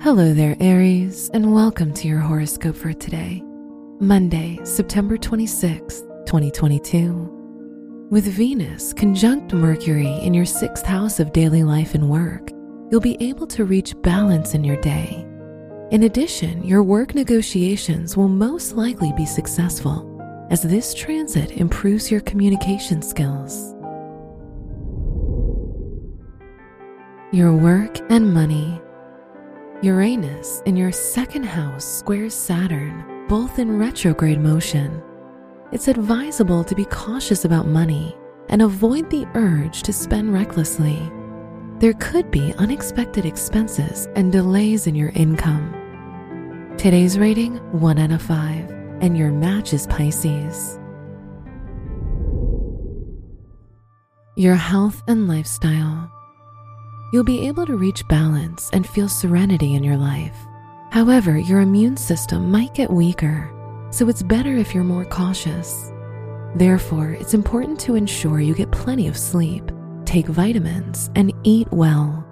Hello there, Aries, and welcome to your horoscope for today, Monday, September 26th, 2022. With Venus conjunct Mercury in your sixth house of daily life and work, you'll be able to reach balance in your day. In addition, your work negotiations will most likely be successful as this transit improves your communication skills. Your work and money. Uranus in your second house squares Saturn, both in retrograde motion. It's advisable to be cautious about money and avoid the urge to spend recklessly. There could be unexpected expenses and delays in your income. Today's rating 1 out of 5, and your match is Pisces. Your health and lifestyle. You'll be able to reach balance and feel serenity in your life. However, your immune system might get weaker, so it's better if you're more cautious. Therefore, it's important to ensure you get plenty of sleep, take vitamins, and eat well.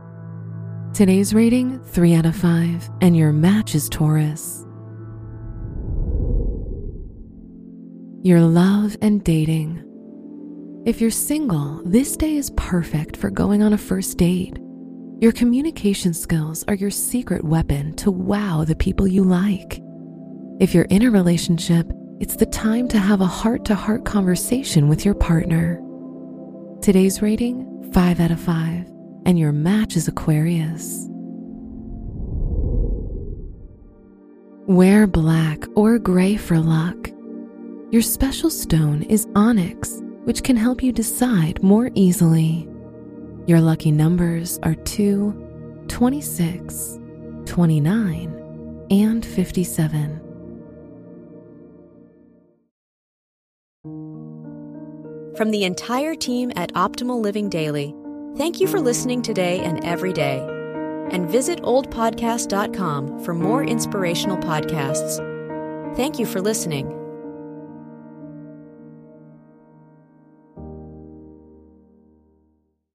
Today's rating 3 out of 5, and your match is Taurus. Your love and dating. If you're single, this day is perfect for going on a first date. Your communication skills are your secret weapon to wow the people you like. If you're in a relationship, it's the time to have a heart to heart conversation with your partner. Today's rating 5 out of 5, and your match is Aquarius. Wear black or gray for luck. Your special stone is onyx, which can help you decide more easily. Your lucky numbers are 2, 26, 29, and 57. From the entire team at Optimal Living Daily, thank you for listening today and every day. And visit oldpodcast.com for more inspirational podcasts. Thank you for listening.